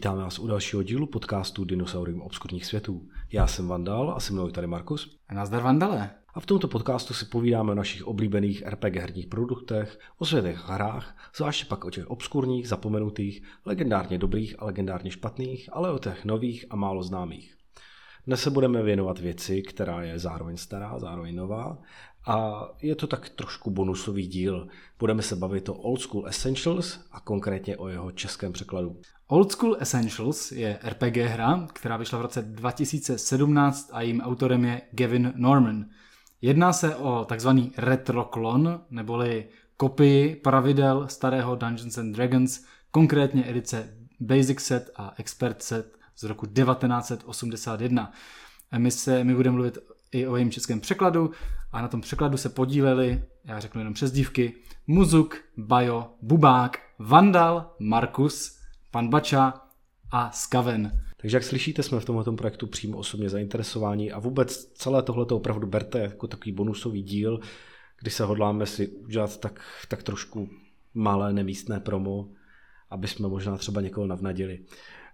Vítáme vás u dalšího dílu podcastu Dinosaurium obskurních světů. Já jsem Vandal a se mnou je tady Markus. A nazdar Vandale. A v tomto podcastu si povídáme o našich oblíbených RPG herních produktech, o světech hrách, zvláště pak o těch obskurních, zapomenutých, legendárně dobrých a legendárně špatných, ale o těch nových a málo známých. Dnes se budeme věnovat věci, která je zároveň stará, zároveň nová a je to tak trošku bonusový díl. Budeme se bavit o Old School Essentials a konkrétně o jeho českém překladu. Old School Essentials je RPG hra, která vyšla v roce 2017 a jejím autorem je Gavin Norman. Jedná se o takzvaný retroklon, neboli kopii pravidel starého Dungeons and Dragons, konkrétně edice Basic Set a Expert Set z roku 1981. My, se, my budeme mluvit i o jejím českém překladu a na tom překladu se podíleli, já řeknu jenom přezdívky, Muzuk, Bajo, Bubák, Vandal, Markus, Pan Bača a Skaven. Takže jak slyšíte, jsme v tomto projektu přímo osobně zainteresováni a vůbec celé tohle opravdu berte jako takový bonusový díl, kdy se hodláme si udělat tak, tak trošku malé nemístné promo, aby jsme možná třeba někoho navnadili.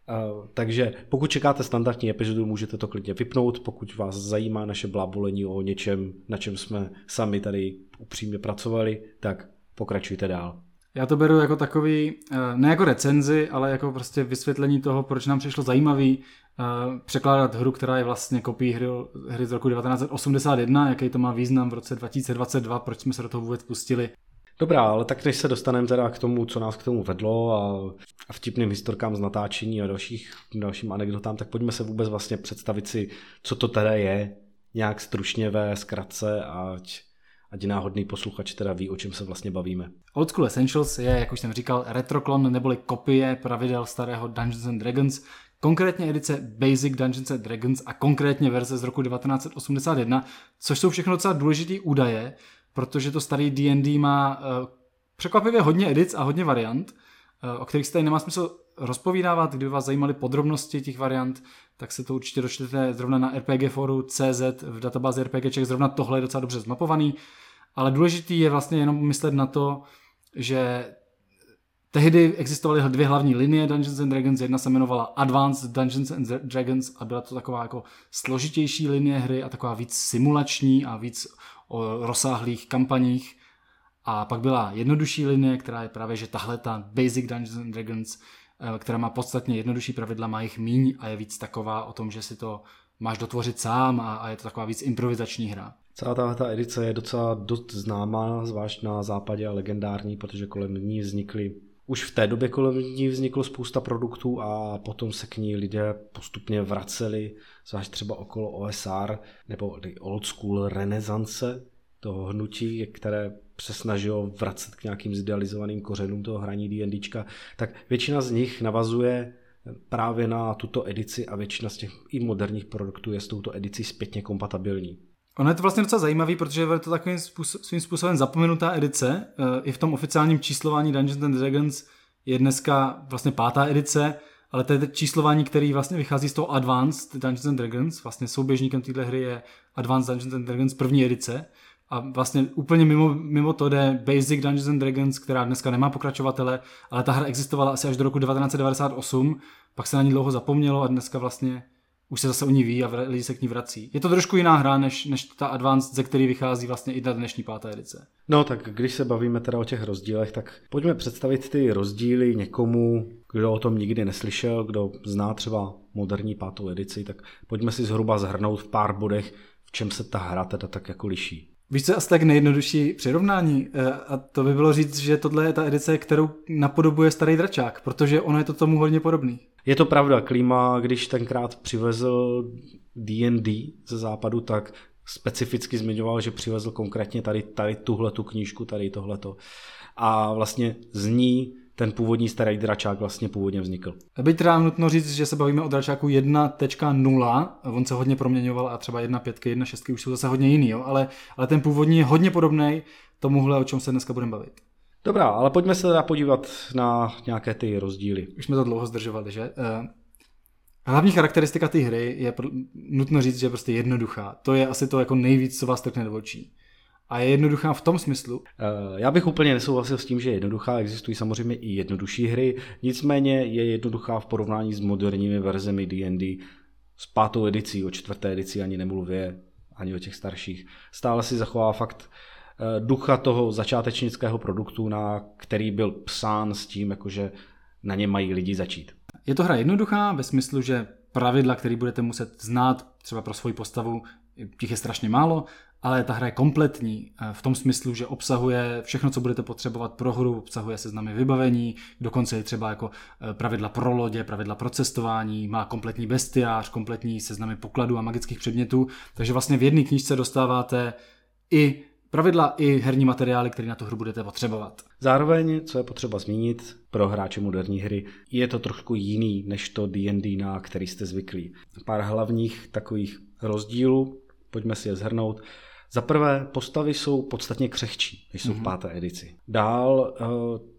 Uh, takže pokud čekáte standardní epizodu, můžete to klidně vypnout, pokud vás zajímá naše blábolení o něčem, na čem jsme sami tady upřímně pracovali, tak pokračujte dál. Já to beru jako takový, eh, ne jako recenzi, ale jako prostě vysvětlení toho, proč nám přišlo zajímavý eh, překládat hru, která je vlastně kopií hry, hry z roku 1981, jaký to má význam v roce 2022, proč jsme se do toho vůbec pustili. Dobrá, ale tak než se dostaneme teda k tomu, co nás k tomu vedlo a, a vtipným historkám z natáčení a dalších, dalším anekdotám, tak pojďme se vůbec vlastně představit si, co to teda je, nějak stručně ve zkratce, ať ať náhodný posluchač teda ví, o čem se vlastně bavíme. Old School Essentials je, jak už jsem říkal, retroklon neboli kopie pravidel starého Dungeons and Dragons, konkrétně edice Basic Dungeons and Dragons a konkrétně verze z roku 1981, což jsou všechno docela důležité údaje, protože to starý D&D má uh, překvapivě hodně edic a hodně variant, uh, o kterých se tady nemá smysl rozpovídávat, kdyby vás zajímaly podrobnosti těch variant, tak se to určitě dočtete zrovna na RPG foru CZ v databázi RPGček, zrovna tohle je docela dobře zmapovaný, ale důležitý je vlastně jenom myslet na to, že tehdy existovaly dvě hlavní linie Dungeons and Dragons, jedna se jmenovala Advanced Dungeons and Dragons a byla to taková jako složitější linie hry a taková víc simulační a víc o rozsáhlých kampaních. A pak byla jednodušší linie, která je právě, že tahle ta Basic Dungeons and Dragons, eh, která má podstatně jednodušší pravidla, má jich míň a je víc taková o tom, že si to máš dotvořit sám a, a je to taková víc improvizační hra. Celá ta, ta edice je docela dost známá, zvlášť na západě a legendární, protože kolem ní vznikly už v té době kolem ní vzniklo spousta produktů a potom se k ní lidé postupně vraceli, zvlášť třeba okolo OSR nebo old school renesance toho hnutí, které se snažilo vracet k nějakým zidealizovaným kořenům toho hraní D&Dčka, tak většina z nich navazuje právě na tuto edici a většina z těch i moderních produktů je s touto edicí zpětně kompatibilní. Ono je to vlastně docela zajímavý, protože je to takovým způsob, svým způsobem zapomenutá edice. Eh, I v tom oficiálním číslování Dungeons and Dragons je dneska vlastně pátá edice, ale to je číslování, který vlastně vychází z toho Advanced Dungeons and Dragons. Vlastně souběžníkem téhle hry je Advanced Dungeons and Dragons první edice. A vlastně úplně mimo, mimo to jde Basic Dungeons and Dragons, která dneska nemá pokračovatele, ale ta hra existovala asi až do roku 1998, pak se na ní dlouho zapomnělo a dneska vlastně už se zase o ní ví a lidi se k ní vrací. Je to trošku jiná hra, než, než ta Advanced, ze který vychází vlastně i ta dnešní pátá edice. No tak když se bavíme teda o těch rozdílech, tak pojďme představit ty rozdíly někomu, kdo o tom nikdy neslyšel, kdo zná třeba moderní pátou edici, tak pojďme si zhruba zhrnout v pár bodech, v čem se ta hra teda tak jako liší. Víš, co je asi tak nejjednodušší přirovnání? Eh, a to by bylo říct, že tohle je ta edice, kterou napodobuje starý dračák, protože ono je to tomu hodně podobný. Je to pravda, Klima, když tenkrát přivezl D&D ze západu, tak specificky zmiňoval, že přivezl konkrétně tady, tady tuhle tu knížku, tady tohleto. A vlastně z ní ten původní starý dračák vlastně původně vznikl. Byť teda nutno říct, že se bavíme o dračáku 1.0, on se hodně proměňoval a třeba 1.5, 1.6 už jsou zase hodně jiný, jo? Ale, ale ten původní je hodně podobný tomuhle, o čem se dneska budeme bavit. Dobrá, ale pojďme se teda podívat na nějaké ty rozdíly. Už jsme to dlouho zdržovali, že? Eh, hlavní charakteristika té hry je nutno říct, že je prostě jednoduchá. To je asi to jako nejvíc, co vás trkne do očí. A je jednoduchá v tom smyslu? Eh, já bych úplně nesouhlasil s tím, že je jednoduchá, existují samozřejmě i jednodušší hry, nicméně je jednoduchá v porovnání s moderními verzemi D&D, s pátou edicí, o čtvrté edici ani nemluvě, ani o těch starších. Stále si zachová fakt eh, ducha toho začátečnického produktu, na který byl psán s tím, jakože na ně mají lidi začít. Je to hra jednoduchá ve smyslu, že pravidla, které budete muset znát třeba pro svoji postavu, těch je strašně málo, ale ta hra je kompletní eh, v tom smyslu, že obsahuje všechno, co budete potřebovat pro hru, obsahuje seznamy vybavení, dokonce je třeba jako eh, pravidla pro lodě, pravidla pro cestování, má kompletní bestiář, kompletní seznamy pokladů a magických předmětů, takže vlastně v jedné knižce dostáváte i pravidla i herní materiály, které na tu hru budete potřebovat. Zároveň, co je potřeba zmínit pro hráče moderní hry, je to trošku jiný než to D&D, na který jste zvyklí. Pár hlavních takových rozdílů, pojďme si je zhrnout. Za prvé, postavy jsou podstatně křehčí, než jsou mm-hmm. v mhm. páté edici. Dál, eh,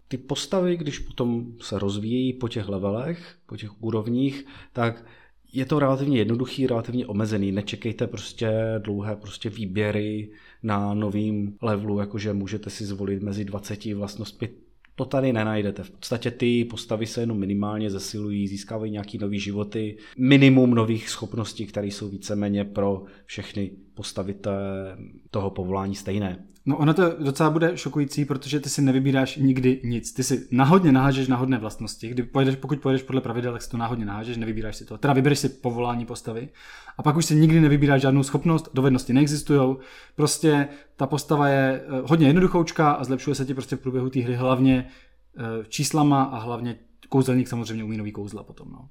ty postavy, když potom se rozvíjejí po těch levelech, po těch úrovních, tak je to relativně jednoduchý, relativně omezený. Nečekejte prostě dlouhé prostě výběry na novým levelu, jakože můžete si zvolit mezi 20 vlastnostmi to tady nenajdete. V podstatě ty postavy se jenom minimálně zesilují, získávají nějaký nový životy, minimum nových schopností, které jsou víceméně pro všechny postavy toho povolání stejné. No ono to docela bude šokující, protože ty si nevybíráš nikdy nic. Ty si náhodně nahážeš náhodné vlastnosti. Kdy pojedeš, pokud pojedeš podle pravidel, tak si to náhodně nahážeš, nevybíráš si to. Teda vybereš si povolání postavy a pak už si nikdy nevybíráš žádnou schopnost, dovednosti neexistují. Prostě ta postava je eh, hodně jednoduchoučka a zlepšuje se ti prostě v průběhu té hry hlavně eh, číslama a hlavně kouzelník samozřejmě umí nový kouzla potom. No.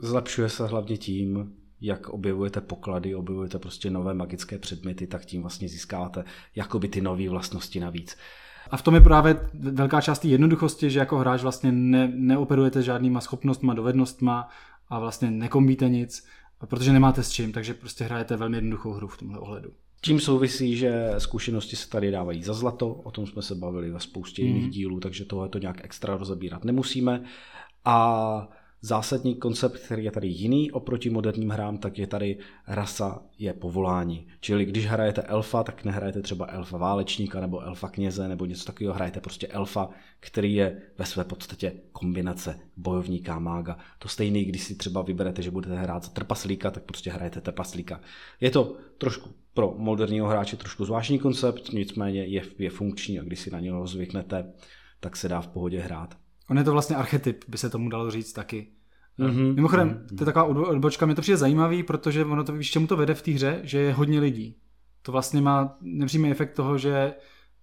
Zlepšuje se hlavně tím, jak objevujete poklady, objevujete prostě nové magické předměty, tak tím vlastně získáváte jakoby ty nové vlastnosti navíc. A v tom je právě velká část té jednoduchosti, že jako hráč vlastně ne, neoperujete žádnýma schopnostma, dovednostma a vlastně nekombíte nic, protože nemáte s čím, takže prostě hrajete velmi jednoduchou hru v tomhle ohledu. Tím souvisí, že zkušenosti se tady dávají za zlato, o tom jsme se bavili ve spoustě mm. jiných dílů, takže tohle to nějak extra rozebírat nemusíme. A zásadní koncept, který je tady jiný oproti moderním hrám, tak je tady rasa je povolání. Čili když hrajete elfa, tak nehrajete třeba elfa válečníka nebo elfa kněze nebo něco takového, hrajete prostě elfa, který je ve své podstatě kombinace bojovníka a mága. To stejný, když si třeba vyberete, že budete hrát za trpaslíka, tak prostě hrajete trpaslíka. Je to trošku pro moderního hráče trošku zvláštní koncept, nicméně je, je funkční a když si na něho zvyknete, tak se dá v pohodě hrát. On je to vlastně archetyp, by se tomu dalo říct taky. Mm-hmm. Mimochodem, mm-hmm. to je taková odbočka, mi to přijde zajímavý, protože ono to víš, čemu to vede v té hře, že je hodně lidí. To vlastně má nepřímý efekt toho, že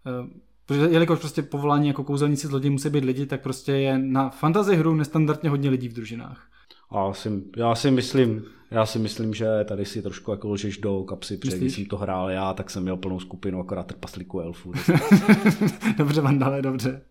eh, protože jelikož prostě povolání jako kouzelníci z lodi musí být lidi, tak prostě je na fantasy hru nestandardně hodně lidí v družinách. A si, já si myslím, já si myslím, že tady si trošku jako lžeš do kapsy, protože když jsem to hrál já, tak jsem měl plnou skupinu akorát trpaslíků elfů. dobře, Vandale, dobře.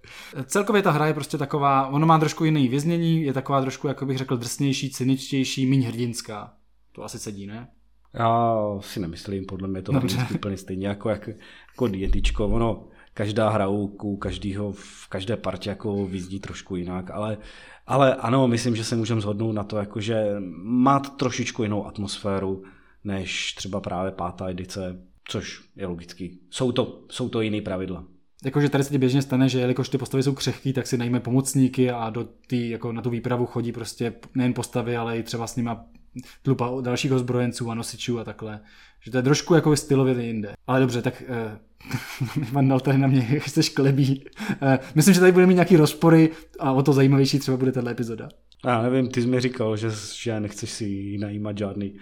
Celkově ta hra je prostě taková, ono má trošku jiný věznění, je taková trošku, jako bych řekl, drsnější, cyničtější, méně hrdinská. To asi sedí, ne? Já si nemyslím, podle mě to je úplně stejně jako, jako, jako dietičko. Ono, každá hra u každého v každé partě jako vyzdí trošku jinak, ale, ale ano, myslím, že se můžeme zhodnout na to, jako že má trošičku jinou atmosféru než třeba právě pátá edice, což je logický. Jsou to, jsou to jiný pravidla. Jakože tady se ti běžně stane, že jelikož ty postavy jsou křehké, tak si najme pomocníky a do tý, jako na tu výpravu chodí prostě nejen postavy, ale i třeba s nima tlupa dalších ozbrojenců a nosičů a takhle. Že to je trošku jako stylově jinde. Ale dobře, tak eh, Vandal tady na mě se šklebí. Eh, myslím, že tady bude mít nějaký rozpory a o to zajímavější třeba bude tato epizoda. Já nevím, ty jsi mi říkal, že, že nechceš si najímat žádný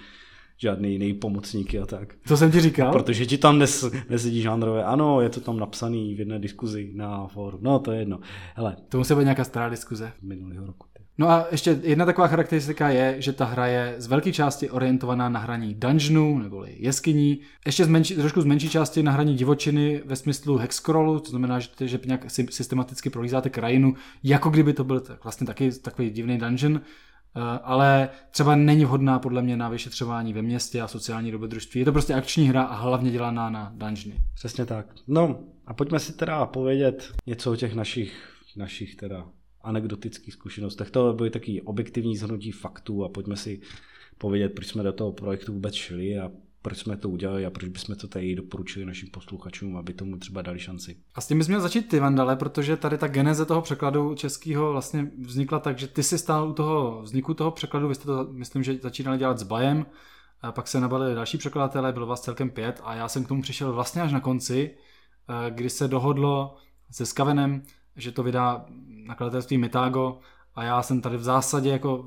žádný jiný pomocníky a tak. To jsem ti říkal? Protože ti tam nes, nesedí žánrové. Ano, je to tam napsaný v jedné diskuzi na fóru. No, to je jedno. Hele. To musí být nějaká stará diskuze. Minulého roku. No a ještě jedna taková charakteristika je, že ta hra je z velké části orientovaná na hraní dungeonu nebo jeskyní, ještě z menší, trošku z menší části na hraní divočiny ve smyslu hexcrollu, to znamená, že, že nějak systematicky prolízáte krajinu, jako kdyby to byl tak, vlastně taky takový divný dungeon, eh, ale třeba není vhodná podle mě na vyšetřování ve městě a sociální dobrodružství. Je to prostě akční hra a hlavně dělaná na dungeony. Přesně tak. No a pojďme si teda povědět něco o těch našich, našich teda anekdotických zkušenostech. To byly taky objektivní zhrnutí faktů a pojďme si povědět, proč jsme do toho projektu vůbec šli a proč jsme to udělali a proč bychom to tady doporučili našim posluchačům, aby tomu třeba dali šanci. A s tím bys měl začít ty, Vandale, protože tady ta geneze toho překladu českého vlastně vznikla tak, že ty si stál u toho vzniku toho překladu, vy jste to, myslím, že začínali dělat s Bajem, a pak se nabalili další překladatelé, bylo vás celkem pět a já jsem k tomu přišel vlastně až na konci, eh, kdy se dohodlo se Skavenem, že to vydá nakladatelství Mitago a já jsem tady v zásadě jako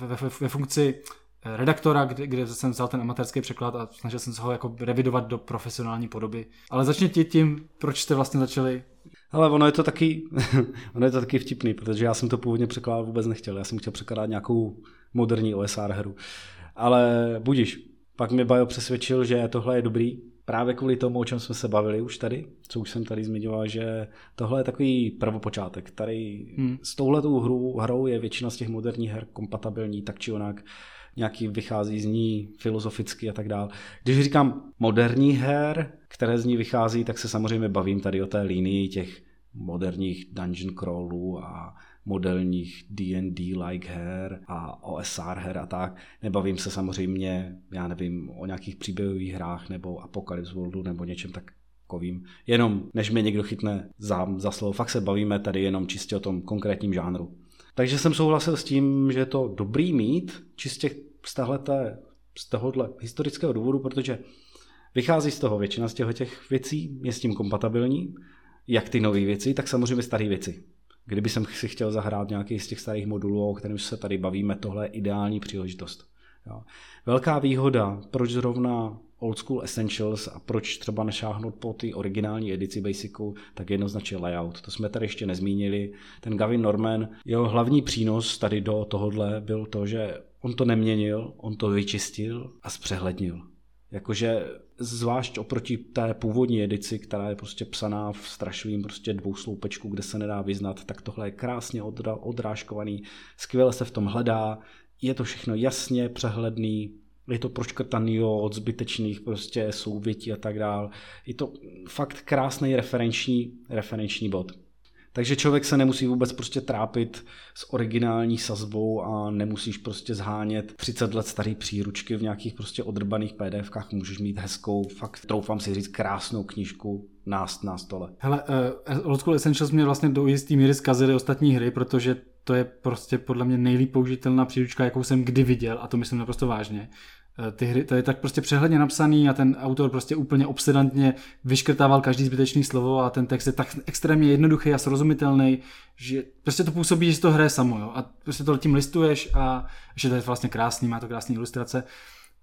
ve, ve, ve funkci redaktora, kde, kde jsem vzal ten amatérský překlad a snažil jsem se ho jako revidovat do profesionální podoby. Ale začněte tím, proč jste vlastně začali ale ono je to taky, ono je to taky vtipný, protože já jsem to původně překládat vůbec nechtěl. Já jsem chtěl překládat nějakou moderní OSR hru. Ale budíš. Pak mě Bajo přesvědčil, že tohle je dobrý, právě kvůli tomu, o čem jsme se bavili už tady, co už jsem tady zmiňoval, že tohle je takový prvopočátek. Tady hmm. s touhletou hru, hrou je většina z těch moderních her kompatibilní tak či onak nějaký vychází z ní filozoficky a tak dále. Když říkám moderní her, které z ní vychází, tak se samozřejmě bavím tady o té linii těch moderních dungeon crawlů a modelních D&D-like her a OSR her a tak. Nebavím se samozřejmě, já nevím, o nějakých příběhových hrách nebo Apocalypse Worldu nebo něčem tak kovím. Jenom než mě někdo chytne za, za slovo, fakt se bavíme tady jenom čistě o tom konkrétním žánru. Takže jsem souhlasil s tím, že je to dobrý mít čistě z, tahleté, z tohohle historického důvodu, protože vychází z toho většina z těch věcí, je s tím kompatibilní, jak ty nové věci, tak samozřejmě staré věci. Kdyby jsem si chtěl zahrát nějaký z těch starých modulů, o kterém se tady bavíme, tohle je ideální příležitost. Jo. Velká výhoda, proč zrovna Old School Essentials a proč třeba nešáhnout po ty originální edici Basicu, tak jednoznačně layout. To jsme tady ještě nezmínili. Ten Gavin Norman, jeho hlavní přínos tady do tohohle byl to, že on to neměnil, on to vyčistil a zpřehlednil. Jakože zvlášť oproti té původní edici, která je prostě psaná v strašlivým prostě dvousloupečku, kde se nedá vyznat, tak tohle je krásně odrážkovaný, skvěle se v tom hledá, je to všechno jasně přehledný, je to proškrtaný od zbytečných prostě souvětí a tak dál. Je to fakt krásný referenční, referenční bod. Takže člověk se nemusí vůbec prostě trápit s originální sazbou a nemusíš prostě zhánět 30 let starý příručky v nějakých prostě odrbaných PDFkách. Můžeš mít hezkou, fakt troufám si říct, krásnou knížku na, na stole. Hele, uh, Old School Essentials mě vlastně do jistý míry zkazily ostatní hry, protože to je prostě podle mě nejlíp použitelná příručka, jakou jsem kdy viděl a to myslím naprosto vážně. Eh, ty hry, to je tak prostě přehledně napsaný a ten autor prostě úplně obsedantně vyškrtával každý zbytečný slovo a ten text je tak extrémně jednoduchý a srozumitelný, že prostě to působí, že to hraje samo, jo? a prostě to tím listuješ a že to je vlastně krásný, má to krásné ilustrace.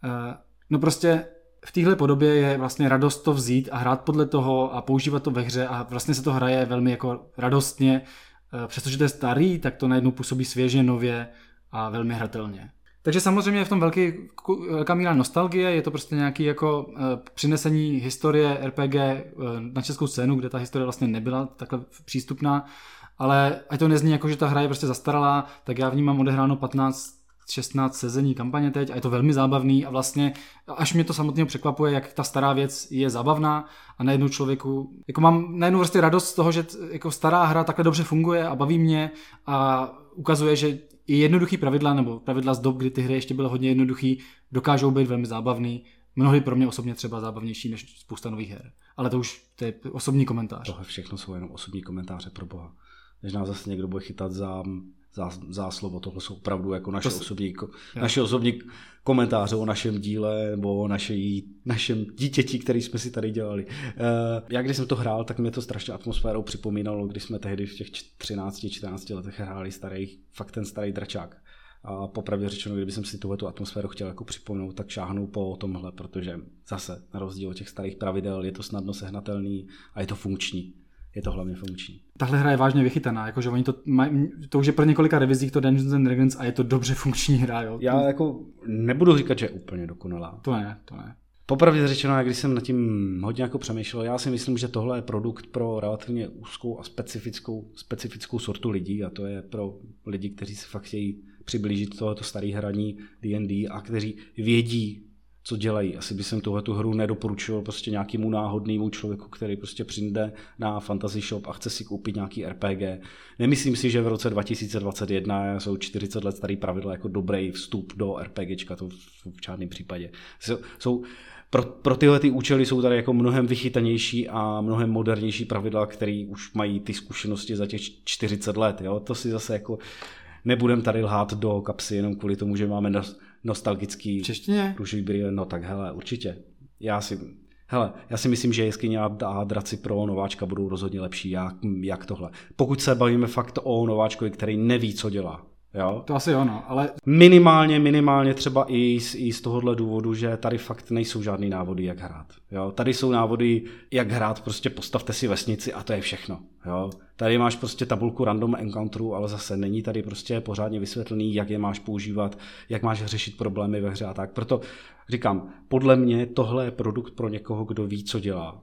Eh, no prostě v téhle podobě je vlastně radost to vzít a hrát podle toho a používat to ve hře a vlastně se to hraje velmi jako radostně, eh, přestože to je starý, tak to najednou působí svěže, nově a velmi hratelně. Takže samozřejmě je v tom velký, velká míra nostalgie, je to prostě nějaký jako uh, přinesení historie RPG uh, na českou scénu, kde ta historie vlastně nebyla takhle přístupná, ale ať to nezní jako, že ta hra je prostě zastaralá, tak já v ní mám odehráno 15 16 sezení kampaně teď a je to velmi zábavný a vlastně až mě to samotného překvapuje, jak ta stará věc je zábavná a najednou člověku, jako mám najednou vlastně radost z toho, že jako stará hra takhle dobře funguje a baví mě a ukazuje, že i jednoduchý pravidla, nebo pravidla z dob, kdy ty hry ještě byly hodně jednoduchý, dokážou být velmi zábavný. Mnohdy pro mě osobně třeba zábavnější než spousta nových her. Ale to už to je osobní komentář. Tohle všechno jsou jenom osobní komentáře pro boha. Než nás zase někdo bude chytat za záslovo. Tohle jsou opravdu jako naše, to osobní, naše osobní komentáře o našem díle nebo o naší, našem dítěti, který jsme si tady dělali. Uh, já když jsem to hrál, tak mě to strašně atmosférou připomínalo, když jsme tehdy v těch 13-14 letech hráli starý, fakt ten starý dračák. A popravdě řečeno, kdyby jsem si tuhle atmosféru chtěl jako připomenout, tak šáhnu po tomhle, protože zase na rozdíl od těch starých pravidel je to snadno sehnatelný a je to funkční je to hlavně funkční. Tahle hra je vážně vychytaná, jakože oni to mají, to už je pro několika revizích to Dungeons and Dragons a je to dobře funkční hra, jo. Já jako nebudu říkat, že je úplně dokonalá. To ne, to ne. Popravdě řečeno, když jsem nad tím hodně jako přemýšlel, já si myslím, že tohle je produkt pro relativně úzkou a specifickou, specifickou sortu lidí a to je pro lidi, kteří se fakt chtějí přiblížit tohoto starý hraní D&D a kteří vědí, co dělají. Asi by jsem tuhle tu hru nedoporučil prostě nějakému náhodnému člověku, který prostě přijde na Fantasy Shop a chce si koupit nějaký RPG. Nemyslím si, že v roce 2021 jsou 40 let starý pravidla jako dobrý vstup do RPGčka, to v žádném případě. Jsou, jsou pro, pro tyhle ty účely jsou tady jako mnohem vychytanější a mnohem modernější pravidla, které už mají ty zkušenosti za těch 40 let. Jo? To si zase jako nebudem tady lhát do kapsy jenom kvůli tomu, že máme nostalgický Češtině? růžový brýle. No tak hele, určitě. Já si, hele, já si myslím, že jeskyně a draci pro nováčka budou rozhodně lepší, jak, jak tohle. Pokud se bavíme fakt o nováčkovi, který neví, co dělá, Jo? To asi ono, ale... Minimálně, minimálně třeba i z, i z tohohle důvodu, že tady fakt nejsou žádný návody, jak hrát. Jo? Tady jsou návody, jak hrát, prostě postavte si vesnici a to je všechno. Jo? Tady máš prostě tabulku random encounterů, ale zase není tady prostě pořádně vysvětlený, jak je máš používat, jak máš řešit problémy ve hře a tak. Proto říkám, podle mě tohle je produkt pro někoho, kdo ví, co dělá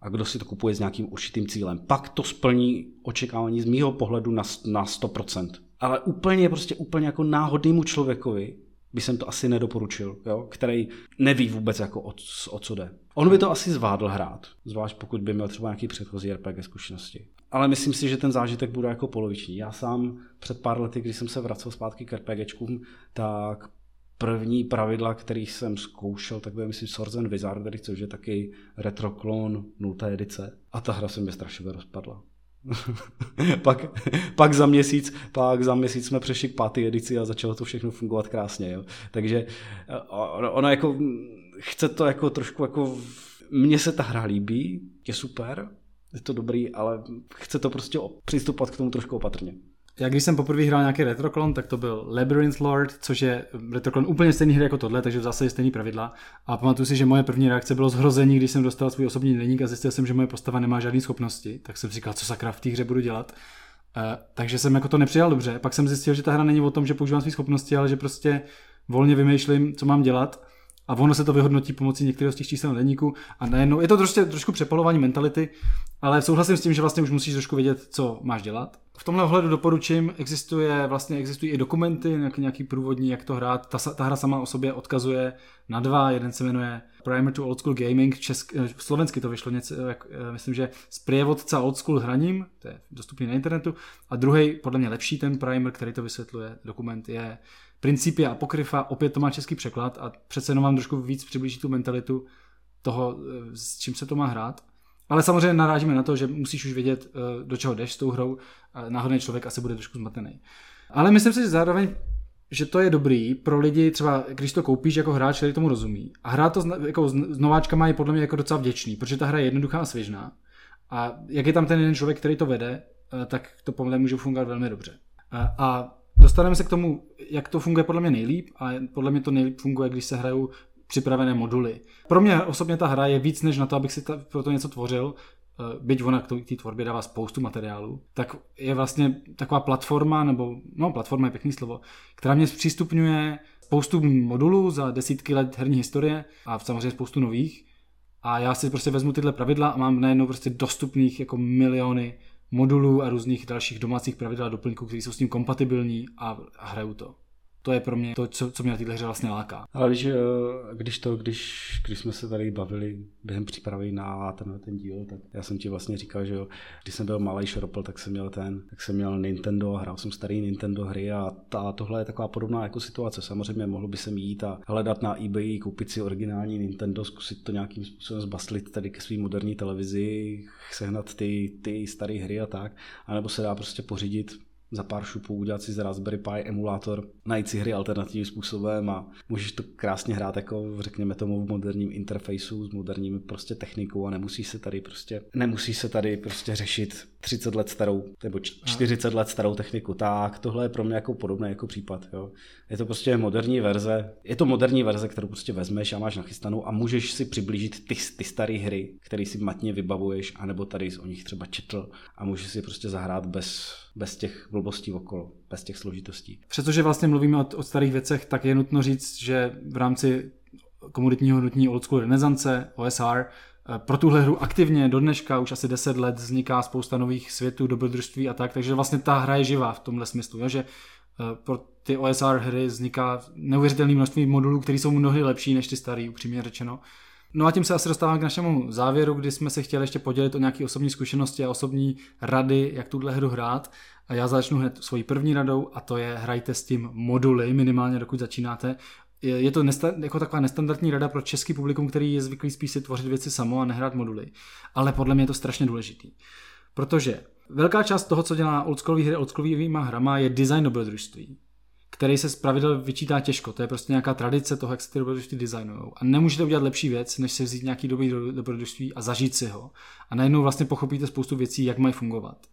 a kdo si to kupuje s nějakým určitým cílem. Pak to splní očekávání z mýho pohledu na, na 100% ale úplně prostě úplně jako náhodnému člověkovi by jsem to asi nedoporučil, jo? který neví vůbec jako o, o co jde. On by to asi zvládl hrát, zvlášť pokud by měl třeba nějaký předchozí RPG zkušenosti. Ale myslím si, že ten zážitek bude jako poloviční. Já sám před pár lety, když jsem se vracel zpátky k RPGčkům, tak první pravidla, který jsem zkoušel, tak byl myslím Swords and Wizardry, což je taky retroklon 0. edice. A ta hra se mi strašně rozpadla. pak, pak, za měsíc, pak za měsíc jsme přešli k páté edici a začalo to všechno fungovat krásně. Jo. Takže ono, ono jako chce to jako trošku jako mně se ta hra líbí, je super, je to dobrý, ale chce to prostě přistupovat k tomu trošku opatrně. Já když jsem poprvé hrál nějaký retroklon, tak to byl Labyrinth Lord, což je retroklon úplně stejný hry jako tohle, takže v zásadě stejný pravidla. A pamatuju si, že moje první reakce bylo zhrození, když jsem dostal svůj osobní deník a zjistil jsem, že moje postava nemá žádné schopnosti. Tak jsem říkal, co sakra v té hře budu dělat. Uh, takže jsem jako to nepřijal dobře. Pak jsem zjistil, že ta hra není o tom, že používám své schopnosti, ale že prostě volně vymýšlím, co mám dělat a ono se to vyhodnotí pomocí některého z těch čísel na deníku a najednou je to prostě trošku přepalování mentality, ale souhlasím s tím, že vlastně už musíš trošku vědět, co máš dělat. V tomhle ohledu doporučím, existuje, vlastně existují i dokumenty, nějaký, nějaký průvodní, jak to hrát. Ta, ta hra sama o sobě odkazuje na dva, jeden se jmenuje Primer to Old School Gaming, česk, eh, slovensky to vyšlo něco, jak, eh, myslím, že z prievodca Old School hraním, to je dostupný na internetu, a druhý, podle mě lepší ten primer, který to vysvětluje, dokument je Principia Apokryfa, opět to má český překlad a přece jenom vám trošku víc přiblíží tu mentalitu toho, eh, s čím se to má hrát. Ale samozřejmě narážíme na to, že musíš už vědět, eh, do čeho jdeš s tou hrou. Náhodný člověk asi bude trošku zmatený. Ale myslím si že zároveň, že to je dobrý pro lidi, třeba když to koupíš jako hráč, který tomu rozumí. A hrát to jako s nováčkama je podle mě jako docela vděčný, protože ta hra je jednoduchá a svěžná. A jak je tam ten jeden člověk, který to vede, eh, tak to podle mě může fungovat velmi dobře. A dostaneme se k tomu, jak to funguje podle mě nejlíp a podle mě to nejlíp funguje, když se hrajou připravené moduly. Pro mě osobně ta hra je víc než na to, abych si ta, pro to něco tvořil, eh, byť ona k té tvorbě dává spoustu materiálu, tak je vlastně taková platforma, nebo no platforma je pěkný slovo, která mě zpřístupňuje spoustu modulů za desítky let herní historie a samozřejmě spoustu nových. A já si prostě vezmu tyhle pravidla a mám najednou prostě dostupných jako miliony modulů a různých dalších domácích pravidel a doplňků, které jsou s tím kompatibilní a hraju to to je pro mě to, co, co mě na téhle hře vlastně láká. Ale když, eh, když to, když, když jsme se tady bavili během přípravy na ten, ten díl, tak já jsem ti vlastně říkal, že jo, když jsem byl malý šoropl, tak jsem měl ten, tak jsem měl Nintendo, hrál jsem starý Nintendo hry a ta, tohle je taková podobná jako situace. Samozřejmě mohl by jsem jít a hledat na eBay, koupit si originální Nintendo, zkusit to nějakým způsobem zbastlit tady ke své moderní televizi, sehnat ty, ty staré hry a tak, anebo se dá prostě pořídit za pár šupů udělat si z Raspberry Pi emulátor, najít si hry alternativním způsobem a můžeš to krásně hrát jako řekněme tomu v moderním interfejsu s moderním prostě technikou a nemusíš se tady prostě nemusíš se tady prostě řešit 30 let starou nebo 40 let starou techniku. Tak tohle je pro mě jako podobný jako případ. Jo. Je to prostě moderní verze, je to moderní verze, kterou prostě vezmeš a máš nachystanou a můžeš si přiblížit ty, ty staré hry, které si matně vybavuješ, anebo tady o nich třeba četl a můžeš si prostě zahrát bez, bez těch blbostí okolo, bez těch složitostí. Přestože vlastně mluvíme o, o starých věcech, tak je nutno říct, že v rámci komunitního hnutí Old School Renesance, OSR, pro tuhle hru aktivně do dneška už asi 10 let vzniká spousta nových světů, dobrodružství a tak, takže vlastně ta hra je živá v tomhle smyslu, jo? že eh, pro ty OSR hry vzniká neuvěřitelné množství modulů, které jsou mnohdy lepší než ty starý, upřímně řečeno. No a tím se asi dostáváme k našemu závěru, kdy jsme se chtěli ještě podělit o nějaké osobní zkušenosti a osobní rady, jak tuhle hru hrát. A já začnu hned svojí první radou a to je hrajte s tím moduly, minimálně dokud začínáte. je to nesta, jako taková nestandardní rada pro český publikum, který je zvyklý spíš si tvořit věci samo a nehrát moduly. Ale podle mě je to strašně důležitý. Protože velká část toho, co dělá oldschoolový hry oldschoolovýma hrama, je design dobrodružství který se z pravidel vyčítá těžko. To je prostě nějaká tradice toho, jak se ty dobrodružství designují. A nemůžete udělat lepší věc, než si vzít nějaký dobrý dobrodružství a zažít si ho. A najednou vlastně pochopíte spoustu věcí, jak mají fungovat.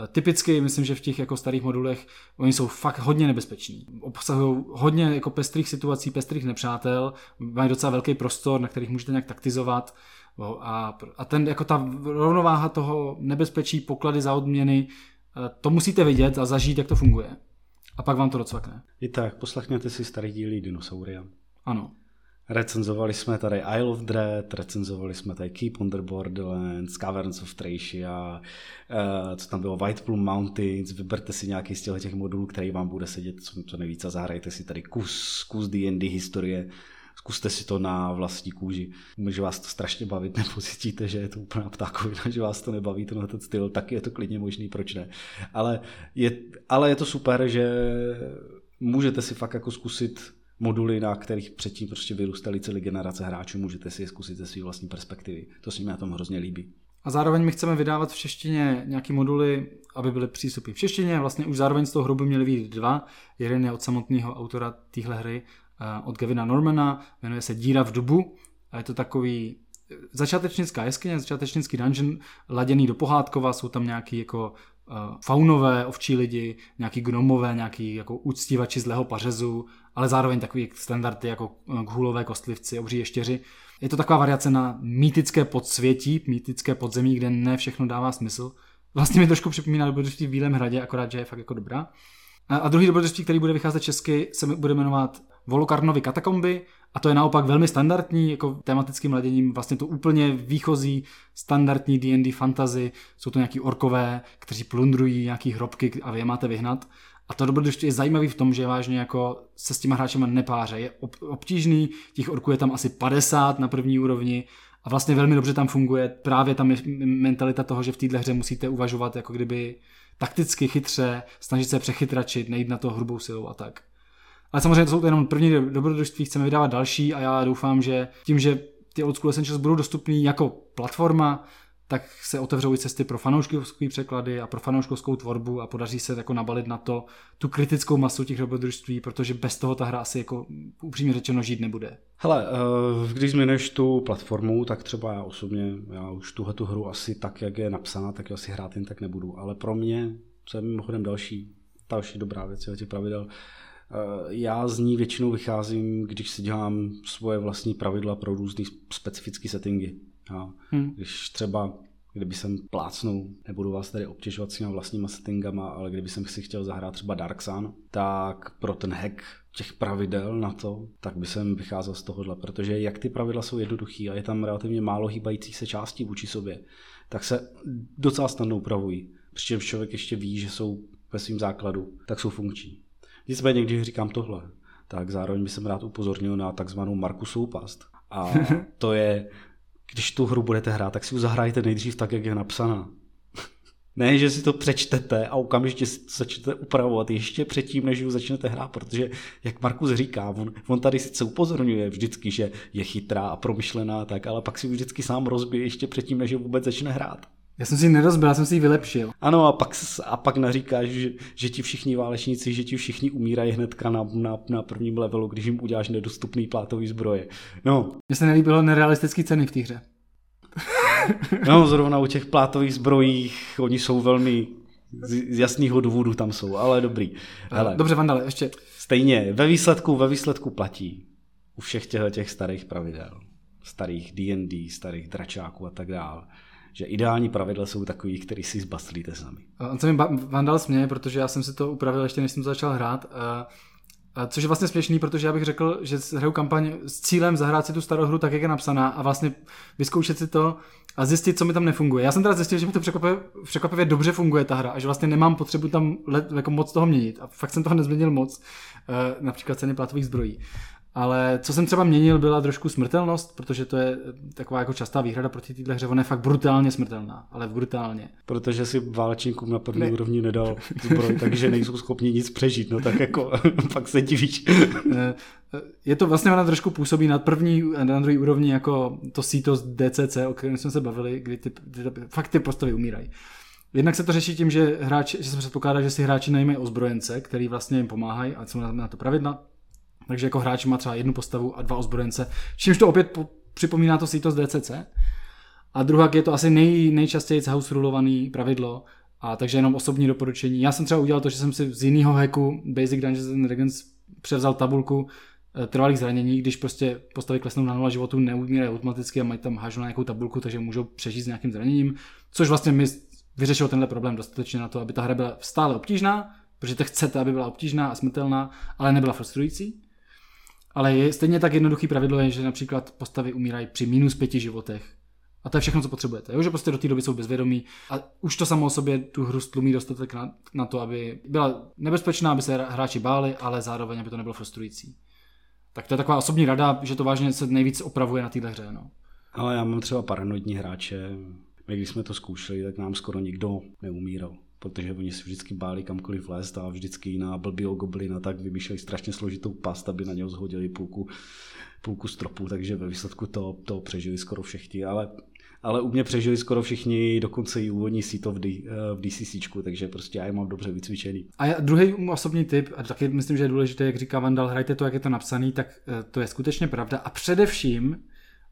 Eh, typicky myslím, že v těch jako starých modulech oni jsou fakt hodně nebezpeční. Obsahují hodně jako pestrých situací, pestrých nepřátel, mají docela velký prostor, na kterých můžete nějak taktizovat. A, a ten, jako ta rovnováha toho nebezpečí, poklady za odměny, eh, to musíte vidět a zažít, jak to funguje. A pak vám to docvakne. I tak, poslechněte si starý díly Dinosauria. Ano. Recenzovali jsme tady Isle of Dread, recenzovali jsme tady Keep on the Borderlands, Caverns of Tracia, uh, co tam bylo, White Plum Mountains, vyberte si nějaký z těch modulů, který vám bude sedět co, co nejvíc a zahrajte si tady kus, kus D&D historie, zkuste si to na vlastní kůži. Může vás to strašně bavit, nebo cítíte, že je to úplná ptákovina, že vás to nebaví, tenhle ten styl, tak je to klidně možný, proč ne. Ale je, ale je to super, že můžete si fakt jako zkusit moduly, na kterých předtím prostě vyrůstaly celé generace hráčů, můžete si je zkusit ze své vlastní perspektivy. To se mi na tom hrozně líbí. A zároveň my chceme vydávat v češtině nějaké moduly, aby byly přístupy v češtině. Vlastně už zároveň z toho hru by měly být dva. Jeden je od samotného autora téhle hry, od Gavina Normana, jmenuje se Díra v dubu. A je to takový eh, začátečnická jeskyně, začátečnický dungeon, laděný do pohádkova, jsou tam nějaký jako uh, faunové, ovčí lidi, nějaký gnomové, nějaký jako úctívači zlého pařezu, ale zároveň takový standardy jako ghulové kostlivci, obří ještěři. Je to taková variace na mýtické podsvětí, mýtické podzemí, kde ne všechno dává smysl. Vlastně mi trošku připomíná dobrodružství v Bílém hradě, akorát, že je fakt jako dobrá. A druhý dobrodružství, který bude vycházet česky, se bude jmenovat Volokarnovy katakomby a to je naopak velmi standardní, jako tematickým laděním, vlastně to úplně výchozí standardní D&D fantasy, jsou to nějaký orkové, kteří plundrují nějaký hrobky a vy je máte vyhnat. A to dobrodružství je zajímavý v tom, že vážně jako se s těma hráčema nepáře. Je obtížný, těch orků je tam asi 50 na první úrovni a vlastně velmi dobře tam funguje právě ta mentalita toho, že v téhle hře musíte uvažovat jako kdyby takticky chytře, snažit se přechytračit, nejít na to hrubou silou a tak. Ale samozřejmě to jsou to jenom první dobrodružství, chceme vydávat další a já doufám, že tím, že ty Old School Essentials budou dostupný jako platforma, tak se otevřou i cesty pro fanouškovské překlady a pro fanouškovskou tvorbu a podaří se jako nabalit na to tu kritickou masu těch dobrodružství, protože bez toho ta hra asi jako upřímně řečeno žít nebude. Hele, eh, když změneš tu platformu, tak třeba já osobně, já už tuhle tu hru asi tak, jak je napsaná, tak asi hrát jen tak nebudu, ale pro mě, co je mimochodem další, další dobrá věc, těch pravidel, eh, já z ní většinou vycházím, když si dělám svoje vlastní pravidla pro různé specifické settingy. Já, hmm. Když třeba kdyby jsem plácnul, nebudu vás tady obtěžovat s těma vlastníma settingama, ale kdyby jsem si chtěl zahrát třeba Dark Sun, tak pro ten hack těch pravidel na to, tak by jsem vycházel z tohohle, protože jak ty pravidla jsou jednoduchý a je tam relativně málo hýbajících se částí vůči sobě, tak se docela snadno upravují. Přičemž člověk ještě ví, že jsou ve svém základu, tak jsou funkční. Nicméně, když říkám tohle, tak zároveň bych jsem rád upozornil na takzvanou Markusovou past. A to je když tu hru budete hrát, tak si ji zahrajte nejdřív tak, jak je napsaná. ne, že si to přečtete a okamžitě si to začnete upravovat ještě předtím, než ji začnete hrát, protože, jak Markus říká, on, on tady sice upozorňuje vždycky, že je chytrá a promyšlená, tak, ale pak si ji vždycky sám rozbije ještě předtím, než ji vůbec začne hrát. Já jsem si ji nerozbil, já jsem si ji vylepšil. Ano, a pak, a pak naříkáš, že, že ti všichni válečníci, že ti všichni umírají hnedka na, na, na prvním levelu, když jim uděláš nedostupný plátový zbroje. No. Mně se nelíbilo nerealistické ceny v té hře. no, zrovna u těch plátových zbrojích, oni jsou velmi z jasného důvodu tam jsou, ale dobrý. Hele, Dobře, Vandale, ještě. Stejně, ve výsledku, ve výsledku platí u všech těch, těch starých pravidel, starých D&D, starých dračáků a tak dále že ideální pravidla jsou takový, který si zbaslíte sami. On se mi Vandal směje, protože já jsem si to upravil ještě než jsem začal hrát. A což je vlastně směšný, protože já bych řekl, že hraju kampaň s cílem zahrát si tu starou hru tak, jak je napsaná a vlastně vyzkoušet si to a zjistit, co mi tam nefunguje. Já jsem teda zjistil, že mi to překvapivě, překvapivě dobře funguje ta hra a že vlastně nemám potřebu tam let, jako moc toho měnit a fakt jsem toho nezměnil moc, například ceny platových zbrojí. Ale co jsem třeba měnil, byla trošku smrtelnost, protože to je taková jako častá výhrada proti téhle hře. Ona je fakt brutálně smrtelná, ale brutálně. Protože si válečníkům na první ne. úrovni nedal zbroj, takže nejsou schopni nic přežít. No tak jako, pak se divíš. Eh, je to vlastně, ona trošku působí na první a na druhé úrovni jako to síto z DCC, o kterém jsme se bavili, kdy ty, ty, ty, fakt ty postavy umírají. Jednak se to řeší tím, že, hráč, že se předpokládá, že si hráči najmají ozbrojence, který vlastně jim pomáhají a na, na to pravidla. Takže jako hráč má třeba jednu postavu a dva ozbrojence, čímž to opět po, připomíná to síto z DCC. A druhá je to asi nej, nejčastěji house rulovaný pravidlo, a takže jenom osobní doporučení. Já jsem třeba udělal to, že jsem si z jiného hacku Basic Dungeons and Dragons převzal tabulku eh, trvalých zranění, když prostě postavy klesnou na nula životu, neumírají automaticky a mají tam hážu na nějakou tabulku, takže můžou přežít s nějakým zraněním, což vlastně mi vyřešilo tenhle problém dostatečně na to, aby ta hra byla stále obtížná, protože to chcete, aby byla obtížná a smrtelná, ale nebyla frustrující. Ale je stejně tak jednoduchý pravidlo je, že například postavy umírají při minus pěti životech. A to je všechno, co potřebujete. Jo? Že prostě do té doby jsou bezvědomí a už to samo o sobě tu hru stlumí dostatek na, na to, aby byla nebezpečná, aby se hráči báli, ale zároveň, aby to nebylo frustrující. Tak to je taková osobní rada, že to vážně se nejvíc opravuje na téhle hře. No. Ale já mám třeba paranoidní hráče. My když jsme to zkoušeli, tak nám skoro nikdo neumíral protože oni se vždycky báli kamkoliv vlézt a vždycky jiná blbýho goblina tak vymýšleli strašně složitou past, aby na něho zhodili půlku, půlku stropu, takže ve výsledku to, to přežili skoro všichni, ale ale u mě přežili skoro všichni, dokonce i úvodní síto v, D, eh, v DCC, takže prostě já je mám dobře vycvičený. A já, druhý osobní tip, a taky myslím, že je důležité, jak říká Vandal, hrajte to, jak je to napsaný, tak eh, to je skutečně pravda. A především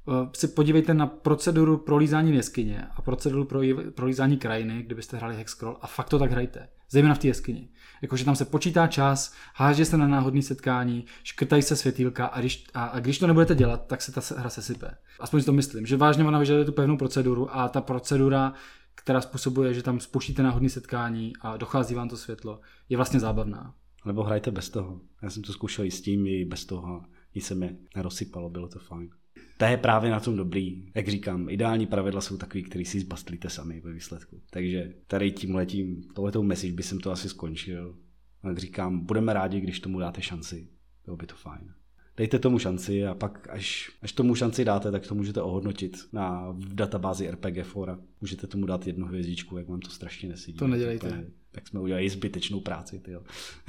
Eh, si podívejte na proceduru prolízání jeskyně a proceduru pro prolízání krajiny, kdybyste hráli Hexcrawl a fakt to tak hrajte. Zejména v té jeskyni. Jakože tam se počítá čas, háže se na náhodné setkání, škrtají se světýlka a když, a, a když to nebudete dělat, tak se ta hra sesype. Aspoň si to myslím, že vážně ona vyžaduje tu pevnou proceduru a ta procedura, která způsobuje, že tam spouštíte náhodné setkání a dochází vám to světlo, je vlastně zábavná. Nebo hrajte bez toho. Já jsem to zkoušel i s tím, i bez toho. Nic se mi nerozsypalo, bylo to fajn to je právě na tom dobrý. Jak říkám, ideální pravidla jsou takový, který si zbastlíte sami ve výsledku. Takže tady tím letím, tohletou message by jsem to asi skončil. Jak říkám, budeme rádi, když tomu dáte šanci. Bylo by to fajn. Dejte tomu šanci a pak, až, až tomu šanci dáte, tak to můžete ohodnotit na v databázi RPG Fora. Můžete tomu dát jednu hvězdičku, jak vám to strašně nesedí. To nedělejte tak jsme udělali zbytečnou práci. Tyjo.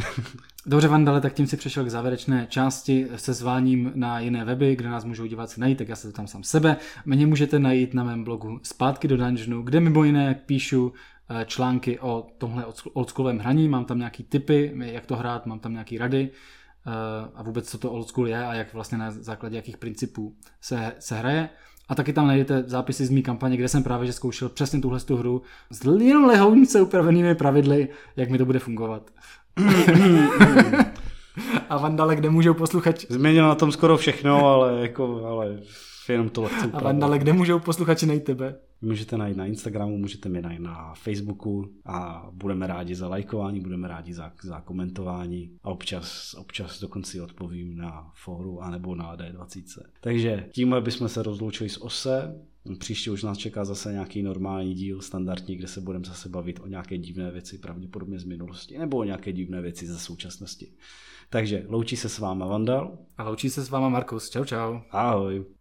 Dobře, Vandale, tak tím si přešel k závěrečné části se zváním na jiné weby, kde nás můžou diváci najít, tak já se tam sám sebe. Mě můžete najít na mém blogu Zpátky do Dungeonu, kde mimo jiné píšu eh, články o tomhle oldschoolovém hraní, mám tam nějaký tipy, jak to hrát, mám tam nějaký rady eh, a vůbec co to oldschool je a jak vlastně na základě jakých principů se, se hraje. A taky tam najdete zápisy z mý kampaně, kde jsem právě že zkoušel přesně tuhle tu hru s jenom lehoučce upravenými pravidly, jak mi to bude fungovat. A Vandale, kde můžou posluchači... Změnil na tom skoro všechno, ale jako, ale jenom to lehce A Vandale, kde můžou posluchači najít tebe? Můžete najít na Instagramu, můžete mě najít na Facebooku a budeme rádi za lajkování, budeme rádi za, za komentování a občas, občas dokonce odpovím na fóru anebo na D20. Takže tímhle bychom se rozloučili s OSE. Příště už nás čeká zase nějaký normální díl, standardní, kde se budeme zase bavit o nějaké divné věci, pravděpodobně z minulosti, nebo o nějaké divné věci ze současnosti. Takže loučí se s váma Vandal. A loučí se s váma Markus. Čau, čau. Ahoj.